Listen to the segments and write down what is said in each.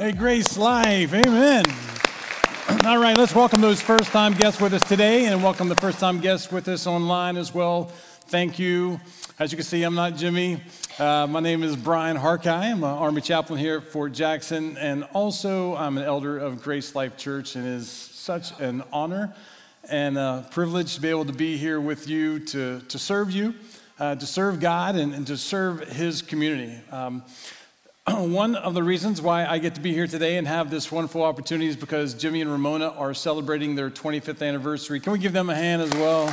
Hey, Grace Life. Amen. All right, let's welcome those first time guests with us today and welcome the first time guests with us online as well. Thank you. As you can see, I'm not Jimmy. Uh, my name is Brian Harki. I'm an Army chaplain here at Fort Jackson, and also I'm an elder of Grace Life Church, and it is such an honor and a privilege to be able to be here with you to, to serve you, uh, to serve God, and, and, to serve His community. Um, one of the reasons why I get to be here today and have this wonderful opportunity is because Jimmy and Ramona are celebrating their 25th anniversary. Can we give them a hand as well?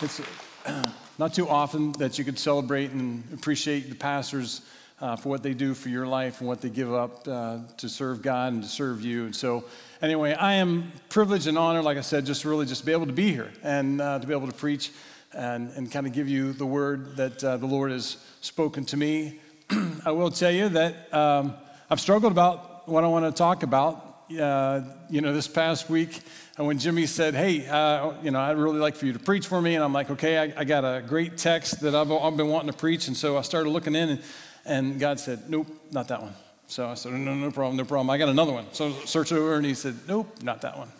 It's not too often that you could celebrate and appreciate the pastors uh, for what they do for your life and what they give up uh, to serve God and to serve you. And so, anyway, I am privileged and honored, like I said, just really just to be able to be here and uh, to be able to preach and, and kind of give you the word that uh, the Lord has spoken to me. I will tell you that um, I've struggled about what I want to talk about. Uh, you know, this past week, and when Jimmy said, Hey, uh, you know, I'd really like for you to preach for me, and I'm like, Okay, I, I got a great text that I've, I've, been wanting to preach. And so I started looking in, and, and God said, Nope, not that one. So I said, No, no problem, no problem. I got another one. So search over, and he said, Nope, not that one.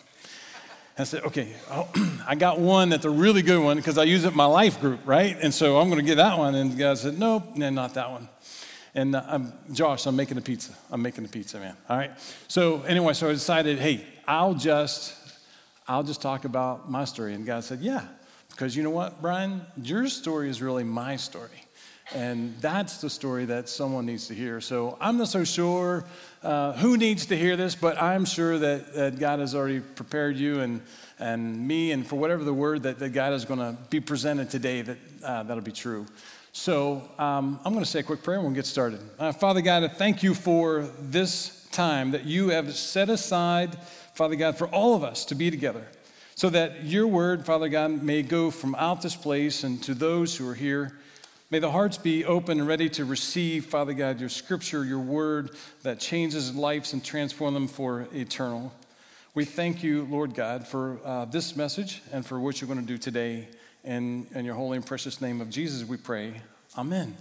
I said, okay, oh, I got one that's a really good one because I use it in my life group, right? And so I'm going to get that one. And God said, nope, no, not that one. And uh, I'm, Josh, I'm making a pizza. I'm making a pizza, man. All right. So anyway, so I decided, hey, I'll just, I'll just talk about my story. And God said, yeah, because you know what, Brian, your story is really my story. And that's the story that someone needs to hear. So I'm not so sure uh, who needs to hear this, but I'm sure that, that God has already prepared you and, and me, and for whatever the word that, that God is going to be presented today, that, uh, that'll be true. So um, I'm going to say a quick prayer and we'll get started. Uh, Father God, I thank you for this time that you have set aside, Father God, for all of us to be together. So that your word, Father God, may go from out this place and to those who are here May the hearts be open and ready to receive, Father God, your scripture, your word that changes lives and transform them for eternal. We thank you, Lord God, for uh, this message and for what you're going to do today. And in your holy and precious name of Jesus, we pray. Amen.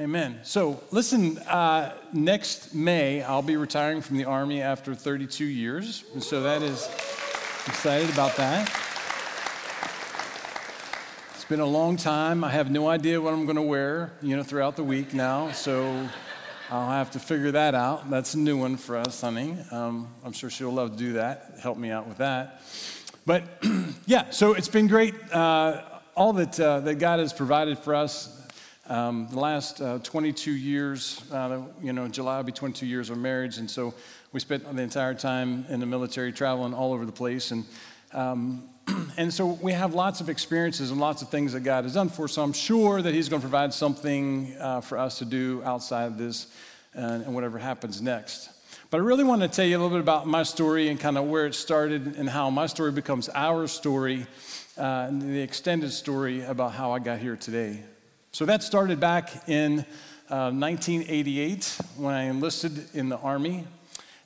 Amen. So, listen, uh, next May, I'll be retiring from the Army after 32 years. And so that is excited about that been a long time. I have no idea what I'm going to wear, you know, throughout the week now. So I'll have to figure that out. That's a new one for us, honey. Um, I'm sure she'll love to do that. Help me out with that. But yeah, so it's been great. Uh, all that, uh, that God has provided for us um, the last uh, 22 years, uh, you know, July will be 22 years of marriage. And so we spent the entire time in the military traveling all over the place. And um, and so we have lots of experiences and lots of things that God has done for us. So I'm sure that He's going to provide something uh, for us to do outside of this and, and whatever happens next. But I really want to tell you a little bit about my story and kind of where it started and how my story becomes our story, uh, and the extended story about how I got here today. So that started back in uh, 1988 when I enlisted in the Army.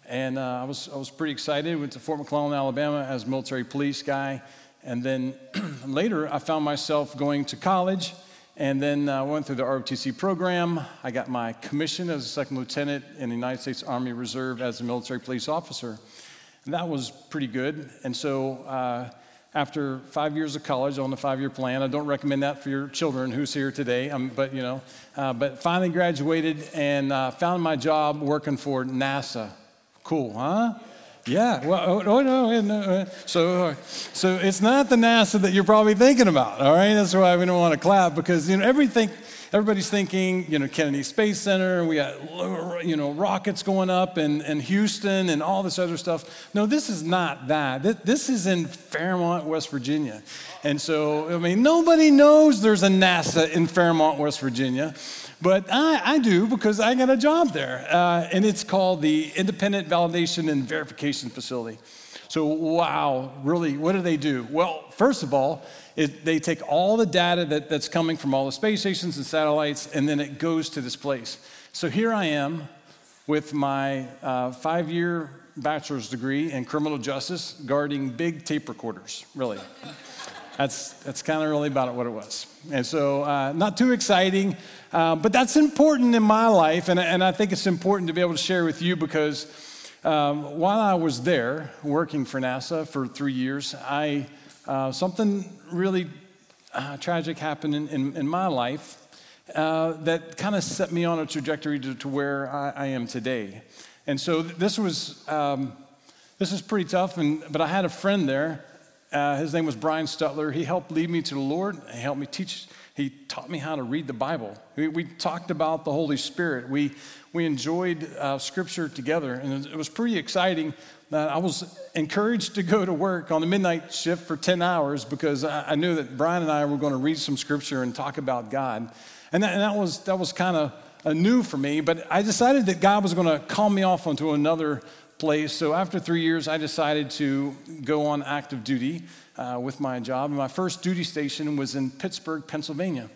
And uh, I, was, I was pretty excited. Went to Fort McClellan, Alabama as a military police guy. And then later, I found myself going to college and then I uh, went through the ROTC program. I got my commission as a second lieutenant in the United States Army Reserve as a military police officer. And that was pretty good. And so, uh, after five years of college on the five year plan, I don't recommend that for your children who's here today, um, but you know, uh, but finally graduated and uh, found my job working for NASA. Cool, huh? Yeah. Well, oh, oh no, no. Uh, so, uh, so it's not the NASA that you're probably thinking about. All right. That's why we don't want to clap because you know everything. Everybody's thinking, you know, Kennedy Space Center. We got, you know, rockets going up and, and Houston and all this other stuff. No, this is not that. This is in Fairmont, West Virginia. And so, I mean, nobody knows there's a NASA in Fairmont, West Virginia. But I, I do because I got a job there. Uh, and it's called the Independent Validation and Verification Facility. So, wow, really, what do they do? Well, first of all, it, they take all the data that, that's coming from all the space stations and satellites, and then it goes to this place. So here I am with my uh, five year bachelor's degree in criminal justice guarding big tape recorders, really. that's that's kind of really about what it was. And so, uh, not too exciting, uh, but that's important in my life, and, and I think it's important to be able to share with you because um, while I was there working for NASA for three years, I uh, something really uh, tragic happened in, in, in my life uh, that kind of set me on a trajectory to, to where I, I, am today. And so this was um, this was pretty tough. And but I had a friend there. Uh, his name was Brian Stutler. He helped lead me to the Lord. He helped me teach. He taught me how to read the Bible. We, we talked about the Holy Spirit. We we enjoyed uh, Scripture together, and it was pretty exciting. That I was encouraged to go to work on the midnight shift for 10 hours because I, I knew that Brian and I were going to read some Scripture and talk about God. And that, and that was, that was kind of new for me, but I decided that God was going to call me off onto another place. So after three years, I decided to go on active duty uh, with my job. And my first duty station was in Pittsburgh, Pennsylvania.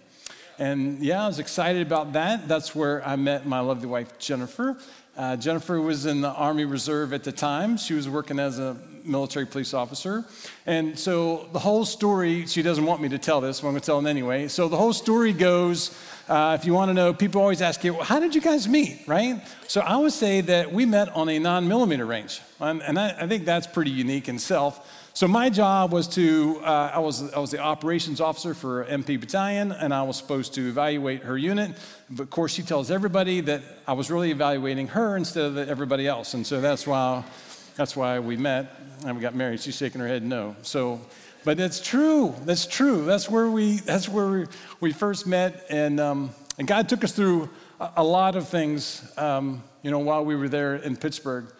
And yeah, I was excited about that. That's where I met my lovely wife, Jennifer. Uh, Jennifer was in the Army Reserve at the time. She was working as a military police officer. And so the whole story, she doesn't want me to tell this, but I'm going to tell it anyway. So the whole story goes uh, if you want to know, people always ask you, well, how did you guys meet, right? So I would say that we met on a non millimeter range. And, and I, I think that's pretty unique in self. So my job was to, uh, I, was, I was the operations officer for MP Battalion, and I was supposed to evaluate her unit. But of course, she tells everybody that I was really evaluating her instead of everybody else. And so that's why, that's why we met and we got married. She's shaking her head no. So, but that's true. That's true. That's where we, that's where we, first met. And, um, and God took us through a, a lot of things, um, you know, while we were there in Pittsburgh.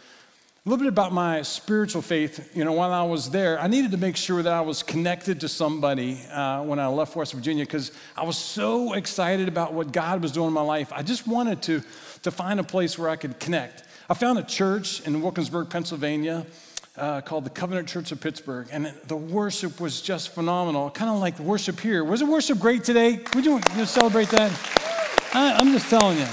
A little bit about my spiritual faith. You know, while I was there, I needed to make sure that I was connected to somebody uh, when I left West Virginia because I was so excited about what God was doing in my life. I just wanted to, to find a place where I could connect. I found a church in Wilkinsburg, Pennsylvania. Uh, called the Covenant Church of Pittsburgh, and the worship was just phenomenal. Kind of like worship here. Was the worship great today? Would you, you celebrate that? I, I'm just telling you.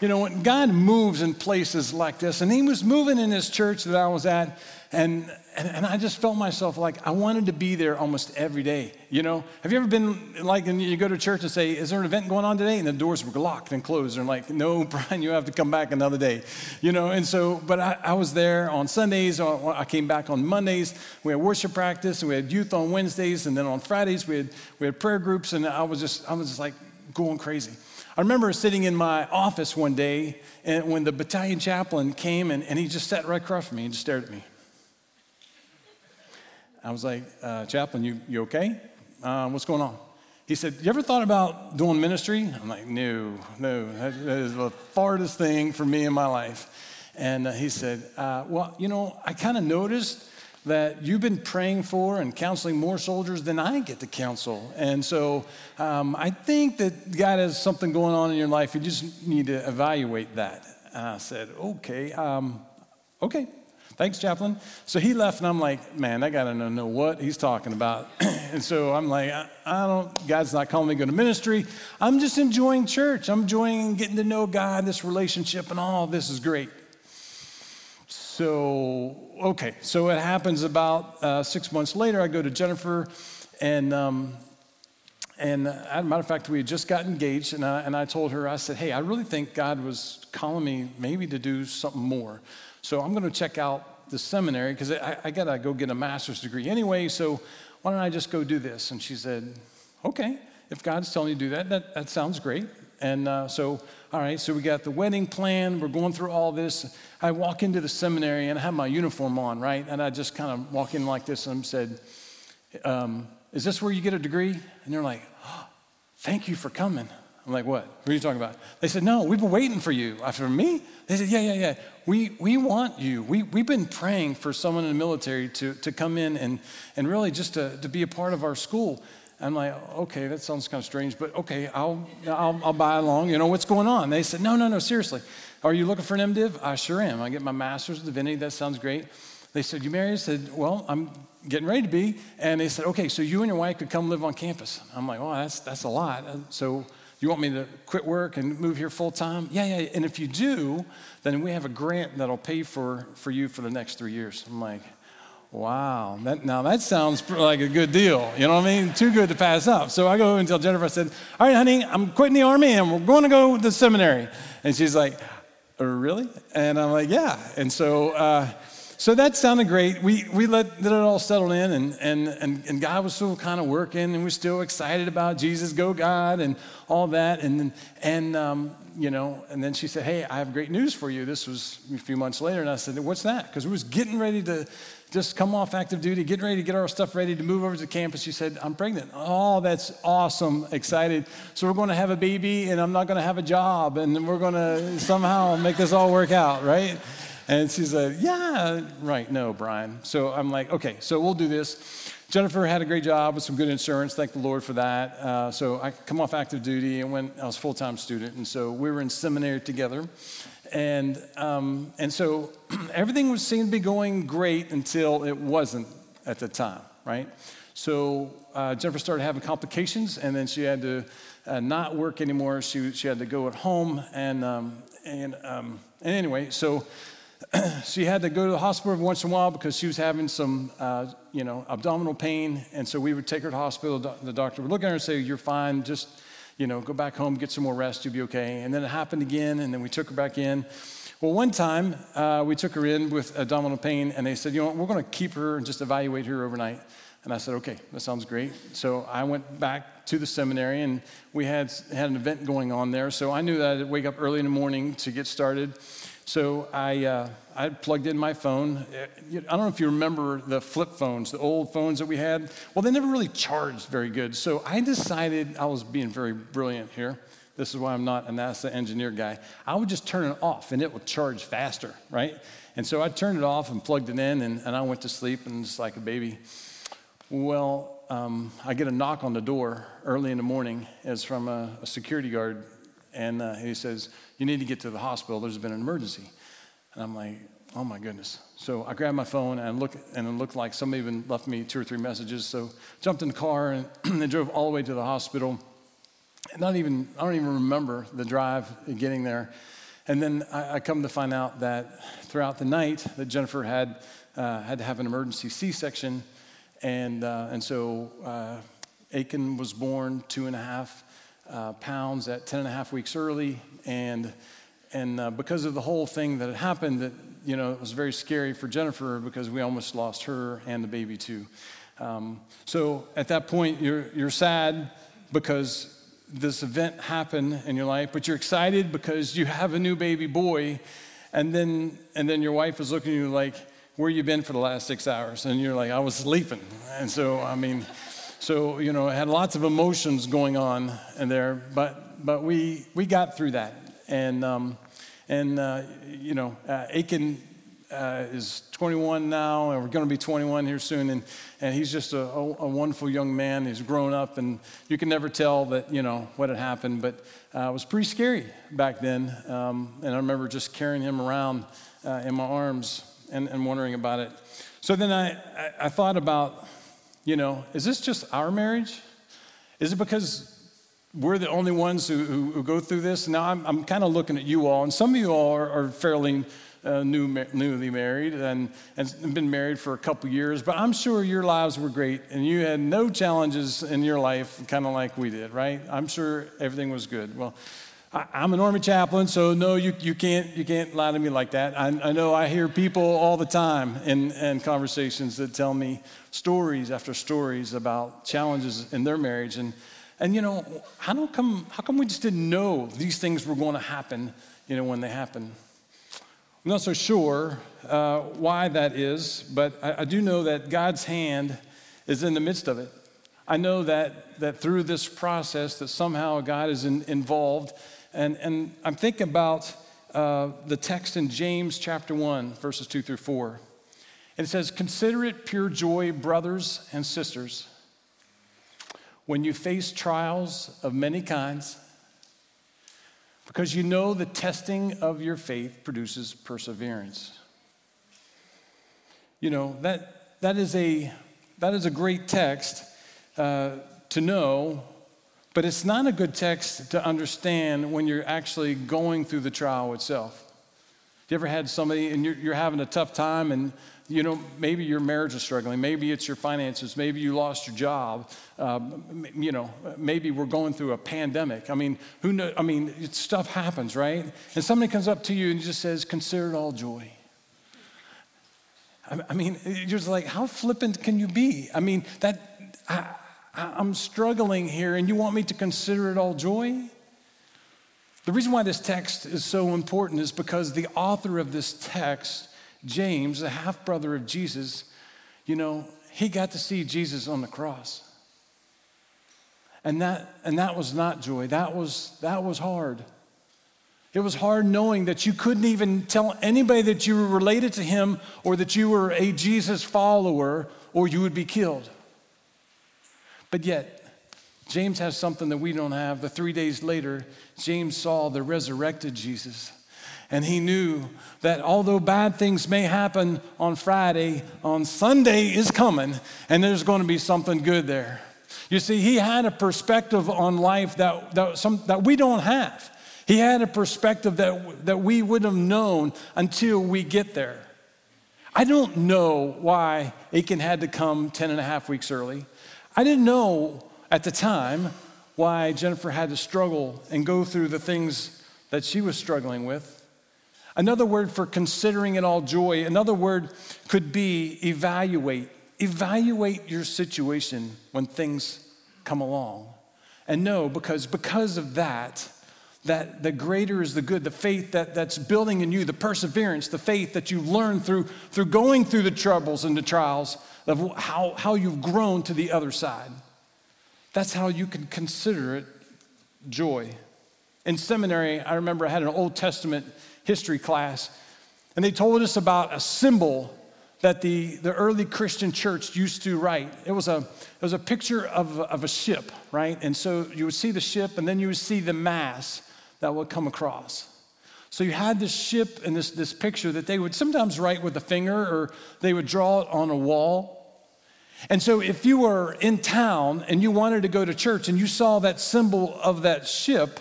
You know, when God moves in places like this, and He was moving in this church that I was at, and, and, and, I just felt myself like I wanted to be there almost every day. You know, have you ever been like, and you go to church and say, Is there an event going on today? And the doors were locked and closed. And like, No, Brian, you have to come back another day. You know, and so, but I, I was there on Sundays. Uh, I came back on Mondays. We had worship practice, and we had youth on Wednesdays. And then on Fridays, we had, we had prayer groups. And I was just, I was just like going crazy. I remember sitting in my office one day and when the battalion chaplain came and, and he just sat right across from me and just stared at me. I was like, uh, Chaplain, you, you okay? Uh, what's going on? He said, You ever thought about doing ministry? I'm like, No, no, that, that is the farthest thing for me in my life. And uh, he said, uh, Well, you know, I kind of noticed that you've been praying for and counseling more soldiers than I get to counsel. And so um, I think that God has something going on in your life. You just need to evaluate that. And I said, okay, um, okay. Thanks, chaplain. So he left, and I'm like, man, I gotta know what he's talking about. and so I'm like, I, I don't, God's not calling me to go to ministry. I'm just enjoying church. I'm enjoying getting to know God, this relationship, and all this is great. So, okay, so it happens about uh, six months later. I go to Jennifer, and um, and uh, as a matter of fact, we had just got engaged, and I, and I told her, I said, hey, I really think God was calling me maybe to do something more. So I'm going to check out the seminary because I, I got to go get a master's degree anyway. So why don't I just go do this? And she said, okay, if God's telling you to do that, that, that sounds great. And uh, so, all right, so we got the wedding plan. We're going through all this. I walk into the seminary and I have my uniform on, right? And I just kind of walk in like this and said, um, Is this where you get a degree? And they're like, oh, Thank you for coming. I'm like, What? What are you talking about? They said, No, we've been waiting for you. I said, For me? They said, Yeah, yeah, yeah. We, we want you. We, we've been praying for someone in the military to, to come in and, and really just to, to be a part of our school. I'm like, okay, that sounds kind of strange, but okay, I'll, I'll, I'll buy along. You know, what's going on? They said, no, no, no, seriously. Are you looking for an MDiv? I sure am. I get my master's in divinity. That sounds great. They said, you married? I said, well, I'm getting ready to be. And they said, okay, so you and your wife could come live on campus. I'm like, oh, that's, that's a lot. Uh, so you want me to quit work and move here full time? Yeah, yeah. And if you do, then we have a grant that'll pay for, for you for the next three years. I'm like, Wow, that, now that sounds like a good deal. You know what I mean? Too good to pass up. So I go and tell Jennifer, I said, All right, honey, I'm quitting the army and we're going to go to the seminary. And she's like, oh, Really? And I'm like, Yeah. And so, uh, so that sounded great. We, we let, let it all settle in, and, and, and, and God was still kind of working, and we're still excited about Jesus, go God, and all that. And, and um, you know, and then she said, Hey, I have great news for you. This was a few months later. And I said, What's that? Because we was getting ready to just come off active duty, getting ready to get our stuff ready to move over to campus. She said, I'm pregnant. Oh, that's awesome, excited. So we're going to have a baby, and I'm not going to have a job, and we're going to somehow make this all work out, right? And she said, Yeah, right, no, Brian. So I'm like, Okay, so we'll do this. Jennifer had a great job with some good insurance. Thank the Lord for that. Uh, so I come off active duty and went, I was full time student. And so we were in seminary together. And, um, and so everything was seemed to be going great until it wasn't at the time, right? So uh, Jennifer started having complications, and then she had to uh, not work anymore. She, she had to go at home. And, um, and, um, and anyway, so she had to go to the hospital every once in a while because she was having some, uh, you know, abdominal pain. And so we would take her to the hospital. The doctor would look at her and say, You're fine. Just you know, go back home, get some more rest, you'll be okay. And then it happened again, and then we took her back in. Well, one time uh, we took her in with abdominal pain, and they said, you know we're going to keep her and just evaluate her overnight. And I said, okay, that sounds great. So I went back to the seminary, and we had, had an event going on there. So I knew that I'd wake up early in the morning to get started. So I, uh, I plugged in my phone. I don't know if you remember the flip phones, the old phones that we had. Well, they never really charged very good. So I decided I was being very brilliant here. This is why I'm not a NASA engineer guy. I would just turn it off and it would charge faster, right? And so I turned it off and plugged it in and, and I went to sleep and just like a baby. Well, um, I get a knock on the door early in the morning. It's from a, a security guard and uh, he says, You need to get to the hospital. There's been an emergency. And I'm like, Oh my goodness. So I grabbed my phone and look, and it looked like somebody even left me two or three messages. So jumped in the car and, and drove all the way to the hospital. Not even, I don't even remember the drive getting there. And then I, I come to find out that throughout the night that Jennifer had, uh, had to have an emergency C-section. And, uh, and so uh, Aiken was born two and a half uh, pounds at 10 and a half weeks early. And, and uh, because of the whole thing that had happened, that, you know, it was very scary for Jennifer because we almost lost her and the baby too. Um, so at that point, you're, you're sad because this event happened in your life, but you're excited because you have a new baby boy. And then, and then your wife is looking at you like, where you been for the last six hours? And you're like, I was sleeping. And so, I mean, so, you know, had lots of emotions going on in there, but, but we, we got through that. And, um, and uh, you know, uh, Aiken uh, is 21 now, and we're going to be 21 here soon. And, and he's just a, a, a, wonderful young man. He's grown up, and you can never tell that, you know, what had happened. But uh, it was pretty scary back then. Um, and I remember just carrying him around uh, in my arms and, and wondering about it. So then I, I, I thought about you know, is this just our marriage? Is it because we're the only ones who, who, who go through this? Now, I'm, I'm kind of looking at you all, and some of you all are, are fairly uh, new, newly married and, and been married for a couple years, but I'm sure your lives were great and you had no challenges in your life, kind of like we did, right? I'm sure everything was good. Well, I, am an Army chaplain, so no, you, you, can't, you can't lie to me like that. I, I know I hear people all the time in, in conversations that tell me stories after stories about challenges in their marriage. And, and you know, how, don't come, how come we just didn't know these things were going to happen, you know, when they happen? I'm not so sure uh, why that is, but I, I do know that God's hand is in the midst of it. I know that, that through this process that somehow God is in, involved and, and I'm thinking about uh, the text in James chapter 1, verses 2 through 4. And it says, Consider it pure joy, brothers and sisters, when you face trials of many kinds, because you know the testing of your faith produces perseverance. You know, that, that, is, a, that is a great text uh, to know, but it's not a good text to understand when you're actually going through the trial itself. You ever had somebody and you're, you're having a tough time and you know, maybe your marriage is struggling. Maybe it's your finances. Maybe you lost your job. Um, you know, maybe we're going through a pandemic. I mean, who knows? I mean, stuff happens, right? And somebody comes up to you and just says, consider it all joy. I, I mean, you're just like, how flippant can you be? I mean, that, I, I'm struggling here and you want me to consider it all joy? The reason why this text is so important is because the author of this text James, the half brother of Jesus, you know, he got to see Jesus on the cross. And that, and that was not joy. That was, that was hard. It was hard knowing that you couldn't even tell anybody that you were related to him or that you were a Jesus follower or you would be killed. But yet, James has something that we don't have. The three days later, James saw the resurrected Jesus. And he knew that although bad things may happen on Friday, on Sunday is coming, and there's going to be something good there. You see, he had a perspective on life that, that, some, that we don't have. He had a perspective that, that we wouldn't have known until we get there. I don't know why Aiken had to come 10 and a half weeks early. I didn't know at the time why Jennifer had to struggle and go through the things that she was struggling with. Another word for considering it all joy, another word could be evaluate. Evaluate your situation when things come along. And know because because of that, that the greater is the good, the faith that, that's building in you, the perseverance, the faith that you learn through, through going through the troubles and the trials of how, how you've grown to the other side. That's how you can consider it joy. In seminary, I remember I had an Old Testament history class, and they told us about a symbol that the, the early Christian church used to write. It was a, it was a picture of, of a ship, right? And so you would see the ship, and then you would see the mass that would come across. So you had this ship and this, this picture that they would sometimes write with a finger or they would draw it on a wall. And so if you were in town and you wanted to go to church and you saw that symbol of that ship,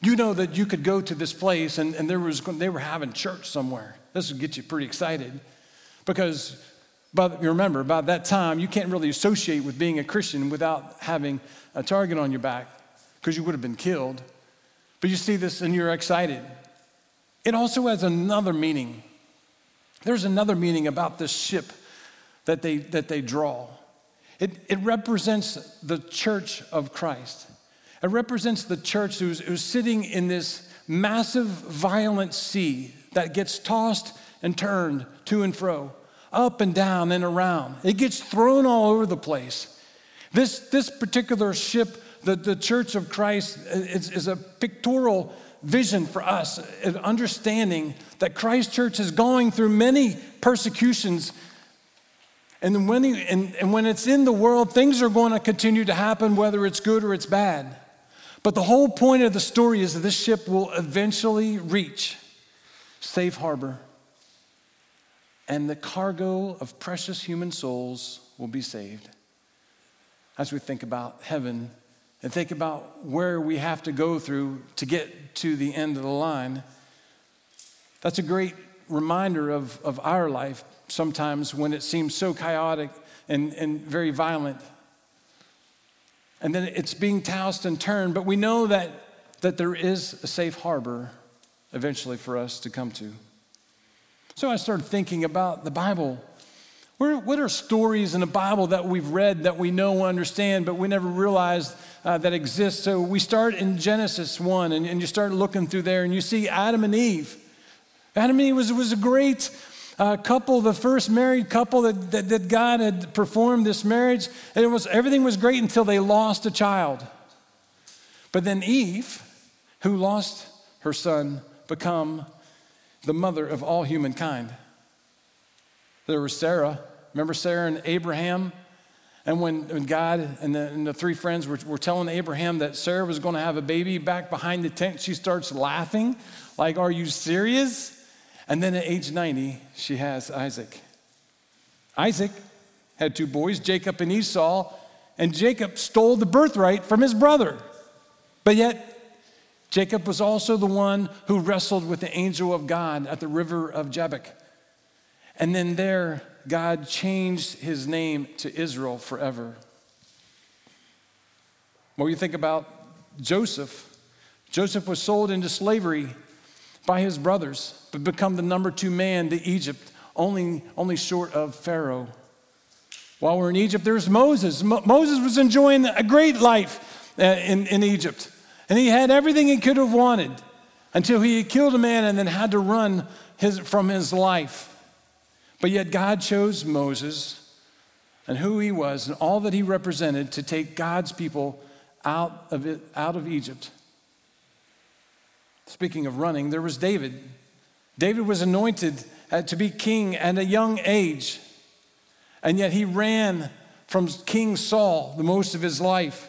you know that you could go to this place and, and there was, they were having church somewhere. This would get you pretty excited because but you remember, by that time, you can't really associate with being a Christian without having a target on your back because you would have been killed. But you see this and you're excited. It also has another meaning. There's another meaning about this ship that they, that they draw. It, it represents the church of Christ. It represents the church who's, who's sitting in this massive, violent sea that gets tossed and turned to and fro, up and down and around. It gets thrown all over the place. This, this particular ship, the, the church of Christ, is, is a pictorial vision for us, an understanding that Christ Church is going through many persecutions. And when, he, and, and when it's in the world, things are going to continue to happen, whether it's good or it's bad. But the whole point of the story is that this ship will eventually reach safe harbor, and the cargo of precious human souls will be saved. As we think about heaven and think about where we have to go through to get to the end of the line, that's a great reminder of, of our life sometimes when it seems so chaotic and, and very violent and then it's being tossed and turned, but we know that, that there is a safe harbor eventually for us to come to. So I started thinking about the Bible. What are stories in the Bible that we've read that we know and understand, but we never realized uh, that exist? So we start in Genesis 1, and, and you start looking through there, and you see Adam and Eve. Adam and Eve was, was a great uh, couple, the first married couple that, that, that God had performed this marriage, and it was, everything was great until they lost a child. But then Eve, who lost her son, become the mother of all humankind. There was Sarah. Remember Sarah and Abraham? And when, when God and the, and the three friends were, were telling Abraham that Sarah was going to have a baby back behind the tent, she starts laughing, like, Are you serious? And then at age 90, she has Isaac. Isaac had two boys, Jacob and Esau, and Jacob stole the birthright from his brother. But yet, Jacob was also the one who wrestled with the angel of God at the river of Jabbok. And then there, God changed his name to Israel forever. When you think about Joseph, Joseph was sold into slavery by his brothers, but become the number two man to Egypt, only, only short of Pharaoh. While we're in Egypt, there's Moses. Mo- Moses was enjoying a great life uh, in, in Egypt, and he had everything he could have wanted until he killed a man and then had to run his, from his life. But yet, God chose Moses and who he was and all that he represented to take God's people out of, it, out of Egypt. Speaking of running, there was David. David was anointed to be king at a young age, and yet he ran from King Saul the most of his life.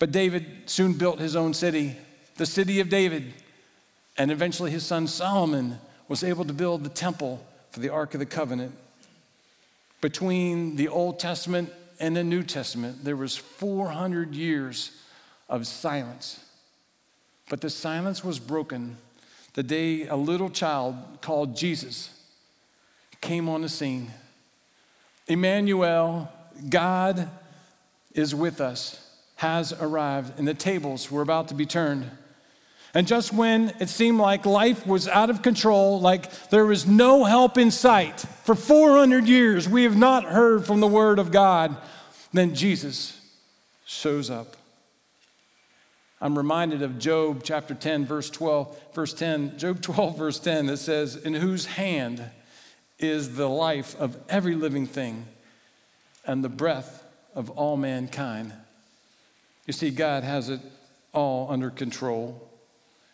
But David soon built his own city, the city of David, and eventually his son Solomon was able to build the temple for the Ark of the Covenant. Between the Old Testament and the New Testament, there was 400 years of silence. But the silence was broken the day a little child called Jesus came on the scene. Emmanuel, God is with us, has arrived, and the tables were about to be turned. And just when it seemed like life was out of control, like there was no help in sight, for 400 years we have not heard from the Word of God, then Jesus shows up. I'm reminded of Job chapter 10, verse 12, verse 10, Job 12, verse 10, that says, In whose hand is the life of every living thing and the breath of all mankind. You see, God has it all under control.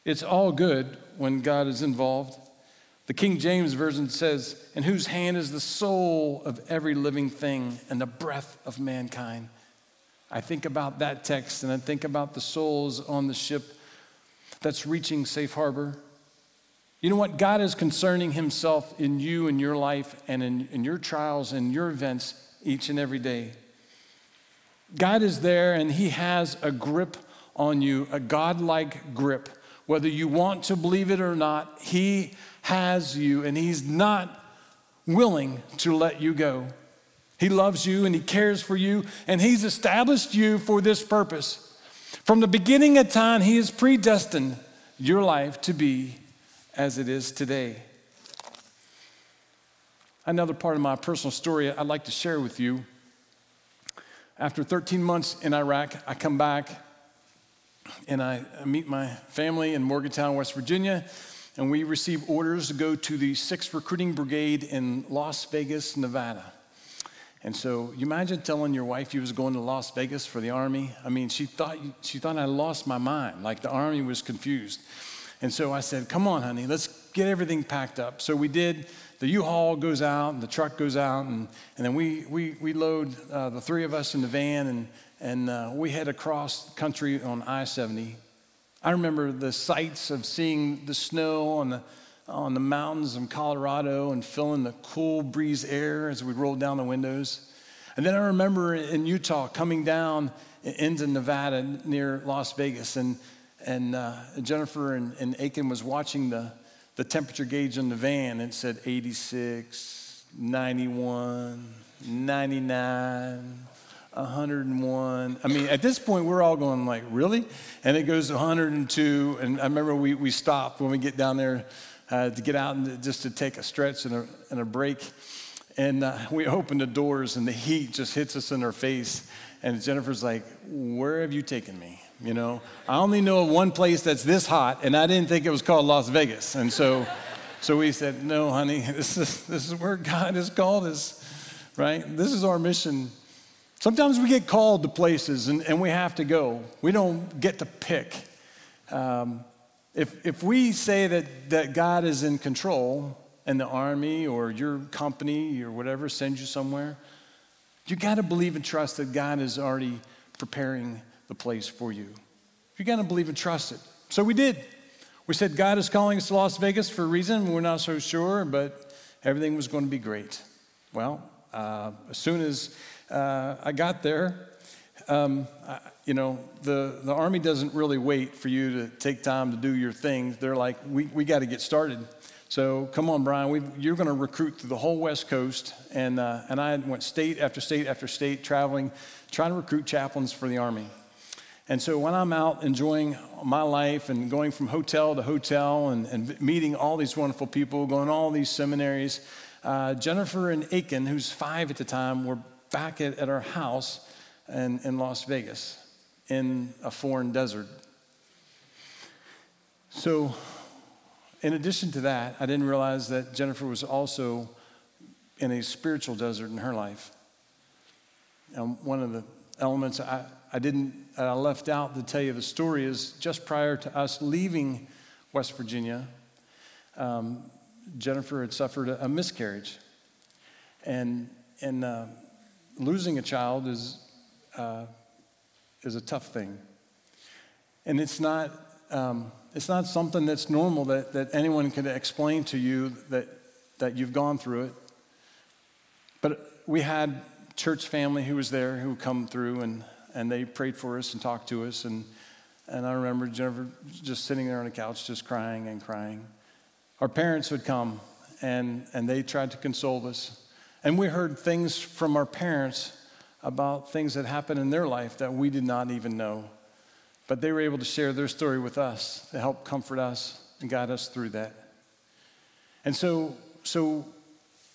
It's all good when God is involved. The King James Version says, In whose hand is the soul of every living thing and the breath of mankind. I think about that text and I think about the souls on the ship that's reaching safe harbor. You know what? God is concerning Himself in you and your life and in, in your trials and your events each and every day. God is there and He has a grip on you, a God-like grip. Whether you want to believe it or not, He has you and He's not willing to let you go. He loves you and He cares for you, and He's established you for this purpose. From the beginning of time, He has predestined your life to be as it is today. Another part of my personal story I'd like to share with you. After 13 months in Iraq, I come back and I meet my family in Morgantown, West Virginia, and we receive orders to go to the 6th Recruiting Brigade in Las Vegas, Nevada. And so you imagine telling your wife you was going to Las Vegas for the army. I mean, she thought she thought I lost my mind, like the army was confused. And so I said, "Come on, honey, let's get everything packed up." So we did. The U-Haul goes out, and the truck goes out, and, and then we we we load uh, the three of us in the van, and and uh, we head across country on I-70. I remember the sights of seeing the snow on the on the mountains of Colorado and feeling the cool breeze air as we rolled down the windows. And then I remember in Utah coming down into Nevada near Las Vegas, and, and uh, Jennifer and, and Aiken was watching the, the temperature gauge in the van, and it said 86, 91, 99, 101. I mean, at this point, we're all going like, really? And it goes to 102. And I remember we, we stopped when we get down there uh, to get out and just to take a stretch and a, and a break. And uh, we open the doors, and the heat just hits us in our face. And Jennifer's like, Where have you taken me? You know, I only know of one place that's this hot, and I didn't think it was called Las Vegas. And so, so we said, No, honey, this is, this is where God has called us, right? This is our mission. Sometimes we get called to places and, and we have to go. We don't get to pick. Um, if, if we say that, that God is in control and the army or your company or whatever sends you somewhere, You got to believe and trust that God is already preparing the place for you. You got to believe and trust it. So we did. We said God is calling us to Las Vegas for a reason. We're not so sure, but everything was going to be great. Well, uh, as soon as uh, I got there, um, I, you know, the, the Army doesn't really wait for you to take time to do your thing. They're like, we, we got to get started. So come on, Brian, we, you're going to recruit through the whole West Coast. And, uh, and I went state after state after state traveling, trying to recruit chaplains for the Army. And so when I'm out enjoying my life and going from hotel to hotel and, and meeting all these wonderful people, going to all these seminaries, uh, Jennifer and Aiken, who's five at the time, were back at, at our house in, in Las Vegas in a foreign desert. So, in addition to that, I didn't realize that Jennifer was also in a spiritual desert in her life. And one of the elements I, I didn't, I left out to tell you the story is just prior to us leaving West Virginia, um, Jennifer had suffered a, a miscarriage. And, and uh, losing a child is, uh, is a tough thing. And it's not, um, it's not something that's normal that, that anyone can explain to you that, that you've gone through it. But we had church family who was there who come through and, and they prayed for us and talked to us. And, and I remember Jennifer just sitting there on the couch, just crying and crying. Our parents would come and, and they tried to console us. And we heard things from our parents about things that happened in their life that we did not even know. But they were able to share their story with us to help comfort us and guide us through that. And so, so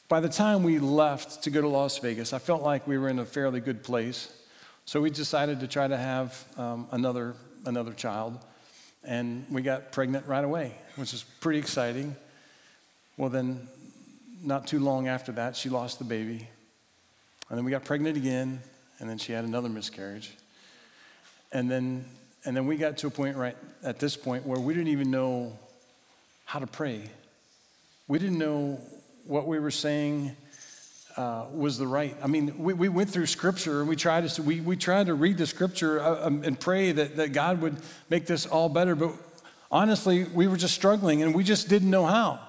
by the time we left to go to Las Vegas, I felt like we were in a fairly good place. So we decided to try to have um, another, another child. And we got pregnant right away, which is pretty exciting. Well, then, not too long after that, she lost the baby. And then we got pregnant again, and then she had another miscarriage. And then, and then we got to a point right at this point where we didn't even know how to pray. We didn't know what we were saying uh, was the right. I mean, we, we went through scripture and we tried to we, we tried to read the scripture uh, um, and pray that, that God would make this all better. But honestly, we were just struggling and we just didn't know how.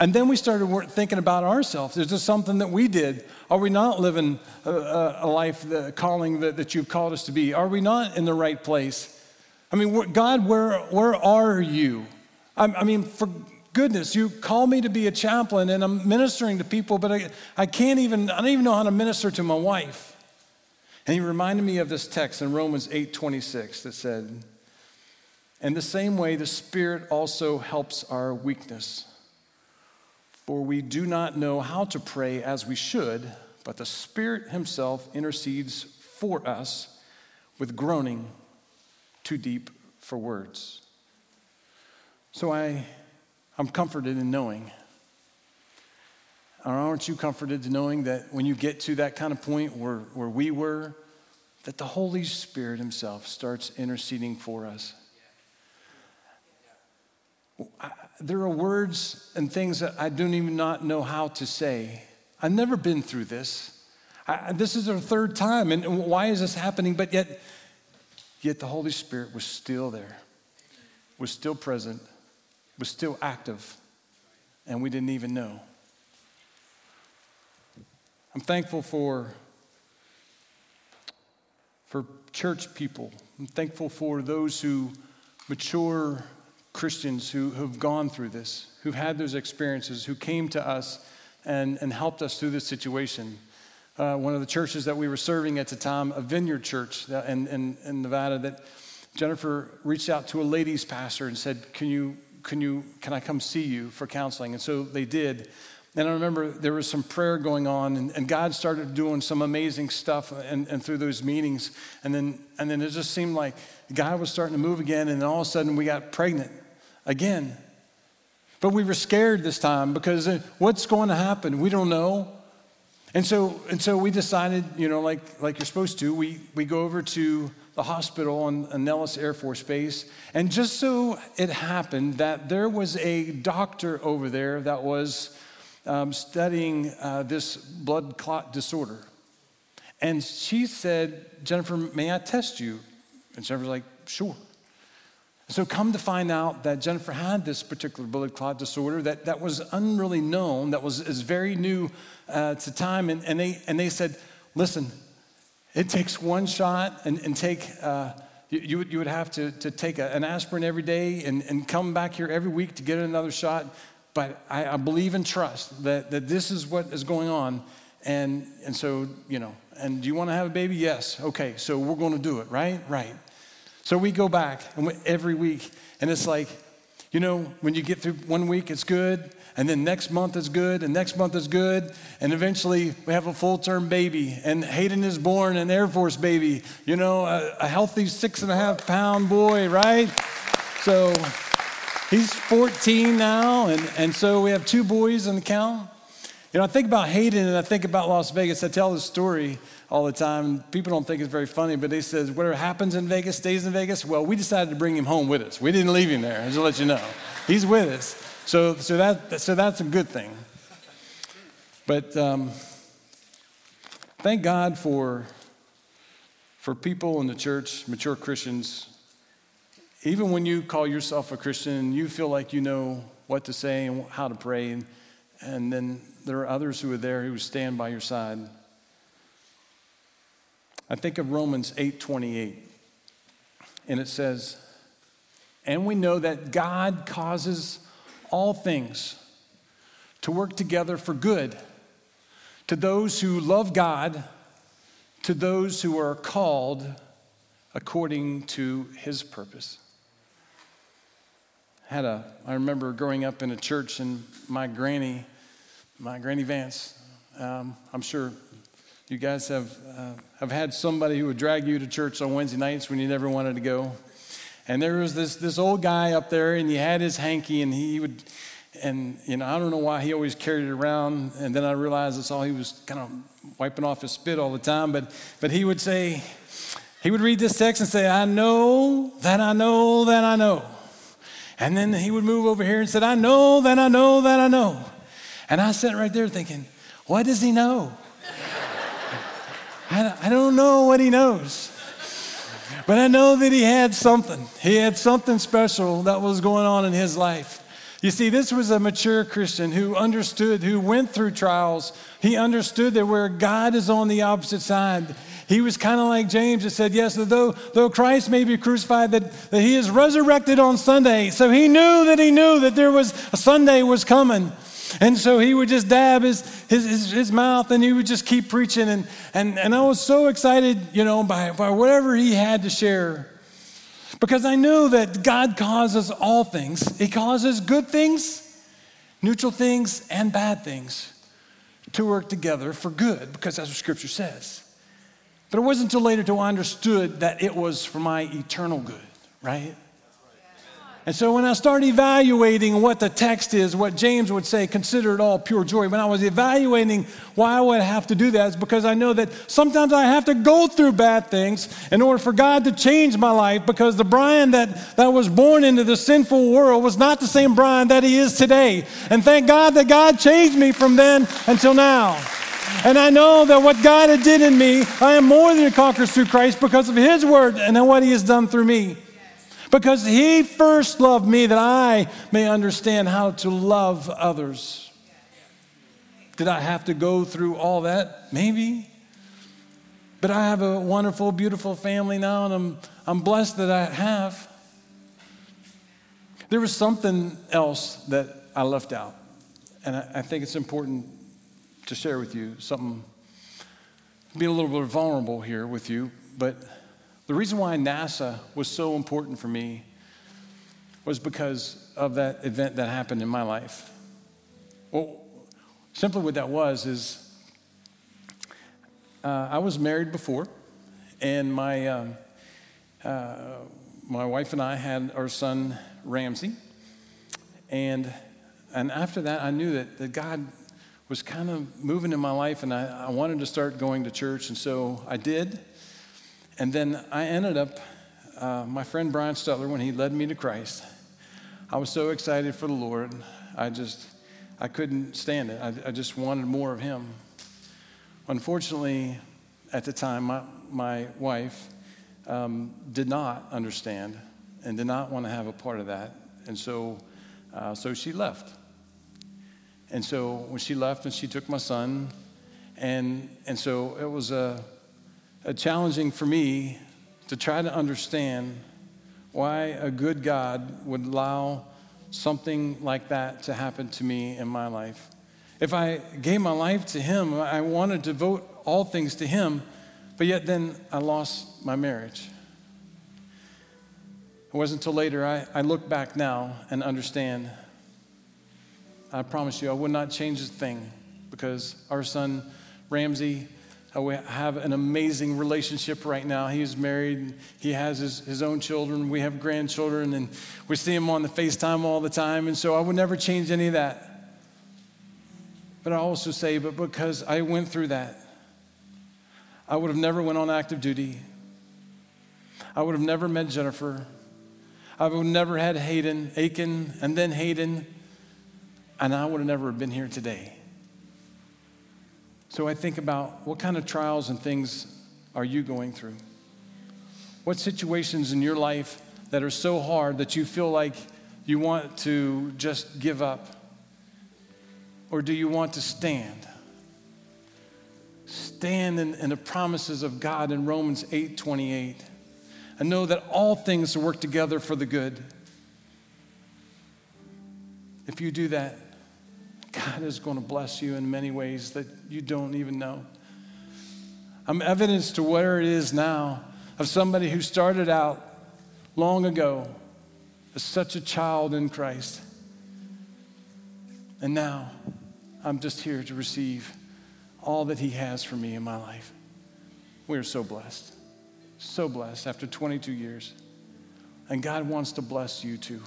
And then we started thinking about ourselves. Is this something that we did? Are we not living a, a life, the calling that, that you've called us to be? Are we not in the right place? I mean, God, where, where are you? I, I mean, for goodness, you call me to be a chaplain and I'm ministering to people, but I, I can't even, I don't even know how to minister to my wife. And he reminded me of this text in Romans 8 26 that said, In the same way, the Spirit also helps our weakness. For we do not know how to pray as we should, but the Spirit Himself intercedes for us with groaning too deep for words. So I, I'm comforted in knowing. Aren't you comforted in knowing that when you get to that kind of point where, where we were, that the Holy Spirit Himself starts interceding for us? There are words and things that I don't even not know how to say. I've never been through this. I, this is our third time, and why is this happening? But yet, yet the Holy Spirit was still there, was still present, was still active, and we didn't even know. I'm thankful for, for church people. I'm thankful for those who mature Christians who, who've gone through this, who've had those experiences, who came to us and, and helped us through this situation. Uh, one of the churches that we were serving at the time, a vineyard church in, in, in Nevada, that Jennifer reached out to a ladies' pastor and said, Can you, can you, can I come see you for counseling? And so they did. And I remember there was some prayer going on, and, and God started doing some amazing stuff and, and through those meetings. And then, and then it just seemed like God was starting to move again, and then all of a sudden we got pregnant again. But we were scared this time because uh, what's going to happen? We don't know. And so, and so we decided, you know, like, like you're supposed to, we, we go over to the hospital on, Nellis Air Force Base. And just so it happened that there was a doctor over there that was um, studying uh, this blood clot disorder. And she said, Jennifer, may I test you? And Jennifer's like, sure. So come to find out that Jennifer had this particular blood clot disorder that, that was unreally known, that was is very new uh, to time. And, and, they, and they said, listen, it takes one shot and, and take, uh, you, would, you would have to, to take a, an aspirin every day and, and come back here every week to get another shot. But I, I believe and trust that, that this is what is going on. And, and so, you know, and do you want to have a baby? Yes. Okay, so we're going to do it, right? Right. So we go back and we, every week, and it's like, you know, when you get through one week, it's good, and then next month is good, and next month is good, and eventually we have a full term baby, and Hayden is born, an Air Force baby, you know, a, a healthy six and a half pound boy, right? So he's 14 now, and, and so we have two boys in the count. You know, I think about Hayden and I think about Las Vegas. I tell this story all the time. People don't think it's very funny, but they says whatever happens in Vegas stays in Vegas. Well, we decided to bring him home with us. We didn't leave him there. Just to let you know, he's with us. So, so that so that's a good thing. But um, thank God for for people in the church, mature Christians. Even when you call yourself a Christian, you feel like you know what to say and how to pray, and, and then there are others who are there who stand by your side. I think of Romans 8:28. And it says, "And we know that God causes all things to work together for good to those who love God, to those who are called according to his purpose." Had a I remember growing up in a church and my granny my Granny Vance. Um, I'm sure you guys have, uh, have had somebody who would drag you to church on Wednesday nights when you never wanted to go. And there was this, this old guy up there, and he had his hanky, and he would, and you know, I don't know why he always carried it around. And then I realized that's all he was kind of wiping off his spit all the time. But, but he would say, he would read this text and say, I know that I know that I know. And then he would move over here and said, I know that I know that I know. And I sat right there thinking, what does he know? I, I don't know what he knows. But I know that he had something. He had something special that was going on in his life. You see, this was a mature Christian who understood, who went through trials. He understood that where God is on the opposite side, he was kind of like James that said, Yes, though, though Christ may be crucified, that, that he is resurrected on Sunday. So he knew that he knew that there was a Sunday was coming. And so he would just dab his, his, his, his, mouth and he would just keep preaching. And, and, and I was so excited, you know, by, by whatever he had to share. Because I knew that God causes all things, He causes good things, neutral things, and bad things to work together for good, because that's what Scripture says. But it wasn't until later till I understood that it was for my eternal good, right? And so when I started evaluating what the text is, what James would say, consider it all pure joy, when I was evaluating why I would have to do that, is because I know that sometimes I have to go through bad things in order for God to change my life because the Brian that, that was born into the sinful world was not the same Brian that he is today. And thank God that God changed me from then until now. And I know that what God had did in me, I am more than a conqueror through Christ because of his word and what he has done through me. Because he first loved me that I may understand how to love others. Did I have to go through all that? Maybe. But I have a wonderful, beautiful family now, and I'm, I'm blessed that I have. There was something else that I left out, and I, I think it's important to share with you something, be a little bit vulnerable here with you, but the reason why NASA was so important for me was because of that event that happened in my life. Well, simply what that was is uh, I was married before, and my, uh, uh, my wife and I had our son Ramsey. And, and after that, I knew that, that God was kind of moving in my life, and I, I wanted to start going to church, and so I did. And then I ended up, uh, my friend Brian Stutler, when he led me to Christ, I was so excited for the Lord. I just, I couldn't stand it. I, I just wanted more of Him. Unfortunately, at the time, my, my wife um, did not understand and did not want to have a part of that. And so, uh, so she left. And so when she left and she took my son, and, and so it was a, a challenging for me to try to understand why a good God would allow something like that to happen to me in my life. If I gave my life to Him, I wanted to devote all things to Him, but yet then I lost my marriage. It wasn't until later I, I look back now and understand. I promise you, I would not change a thing because our son Ramsey, we have an amazing relationship right now. He's married, he has his, his own children, we have grandchildren, and we see him on the FaceTime all the time. And so I would never change any of that. But I also say, but because I went through that, I would have never went on active duty. I would have never met Jennifer. I would have never had Hayden, Aiken, and then Hayden, and I would have never been here today. So I think about what kind of trials and things are you going through? What situations in your life that are so hard that you feel like you want to just give up? Or do you want to stand? Stand in, in the promises of God in Romans 8 28 and know that all things work together for the good. If you do that, God is going to bless you in many ways that you don't even know. I'm evidence to where it is now of somebody who started out long ago as such a child in Christ. And now I'm just here to receive all that He has for me in my life. We are so blessed so blessed after 22 years. And God wants to bless you too.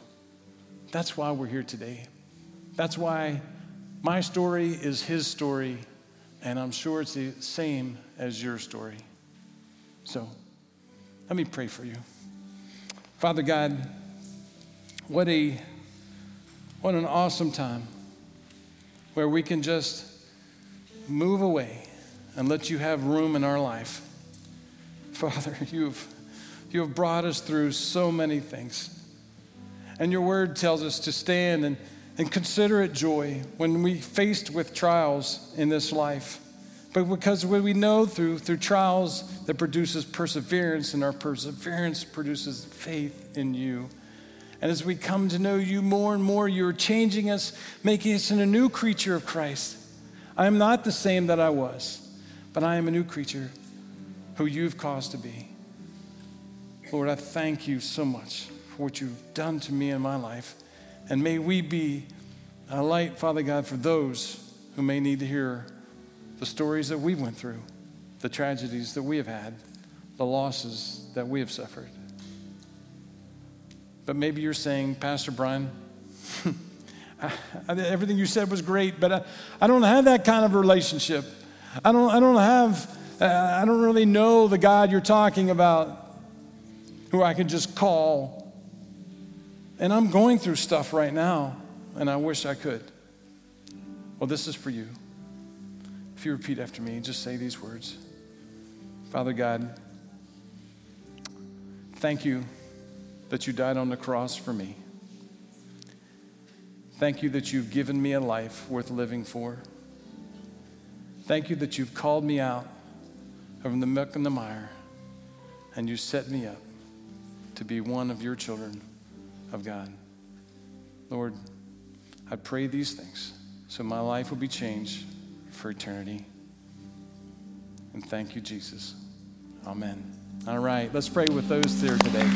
That's why we're here today. That's why my story is His story, and I'm sure it's the same as your story. So let me pray for you. Father God, what a what an awesome time where we can just move away and let you have room in our life. Father, you've, you have brought us through so many things. And your word tells us to stand and, and consider it joy when we faced with trials in this life. But because we know through, through trials that produces perseverance, and our perseverance produces faith in you. And as we come to know you more and more, you're changing us, making us in a new creature of Christ. I am not the same that I was, but I am a new creature who you've caused to be. Lord, I thank you so much for what you've done to me in my life. And may we be a light, Father God, for those who may need to hear the stories that we went through, the tragedies that we have had, the losses that we have suffered. But maybe you're saying, Pastor Brian, everything you said was great, but I, I don't have that kind of relationship. I don't, I don't have uh, I don't really know the God you're talking about who I can just call. And I'm going through stuff right now, and I wish I could. Well, this is for you. If you repeat after me, just say these words Father God, thank you that you died on the cross for me. Thank you that you've given me a life worth living for. Thank you that you've called me out from the milk and the mire, and you set me up to be one of your children of God. Lord, I pray these things so my life will be changed for eternity. And thank you, Jesus. Amen. All right, let's pray with those there today.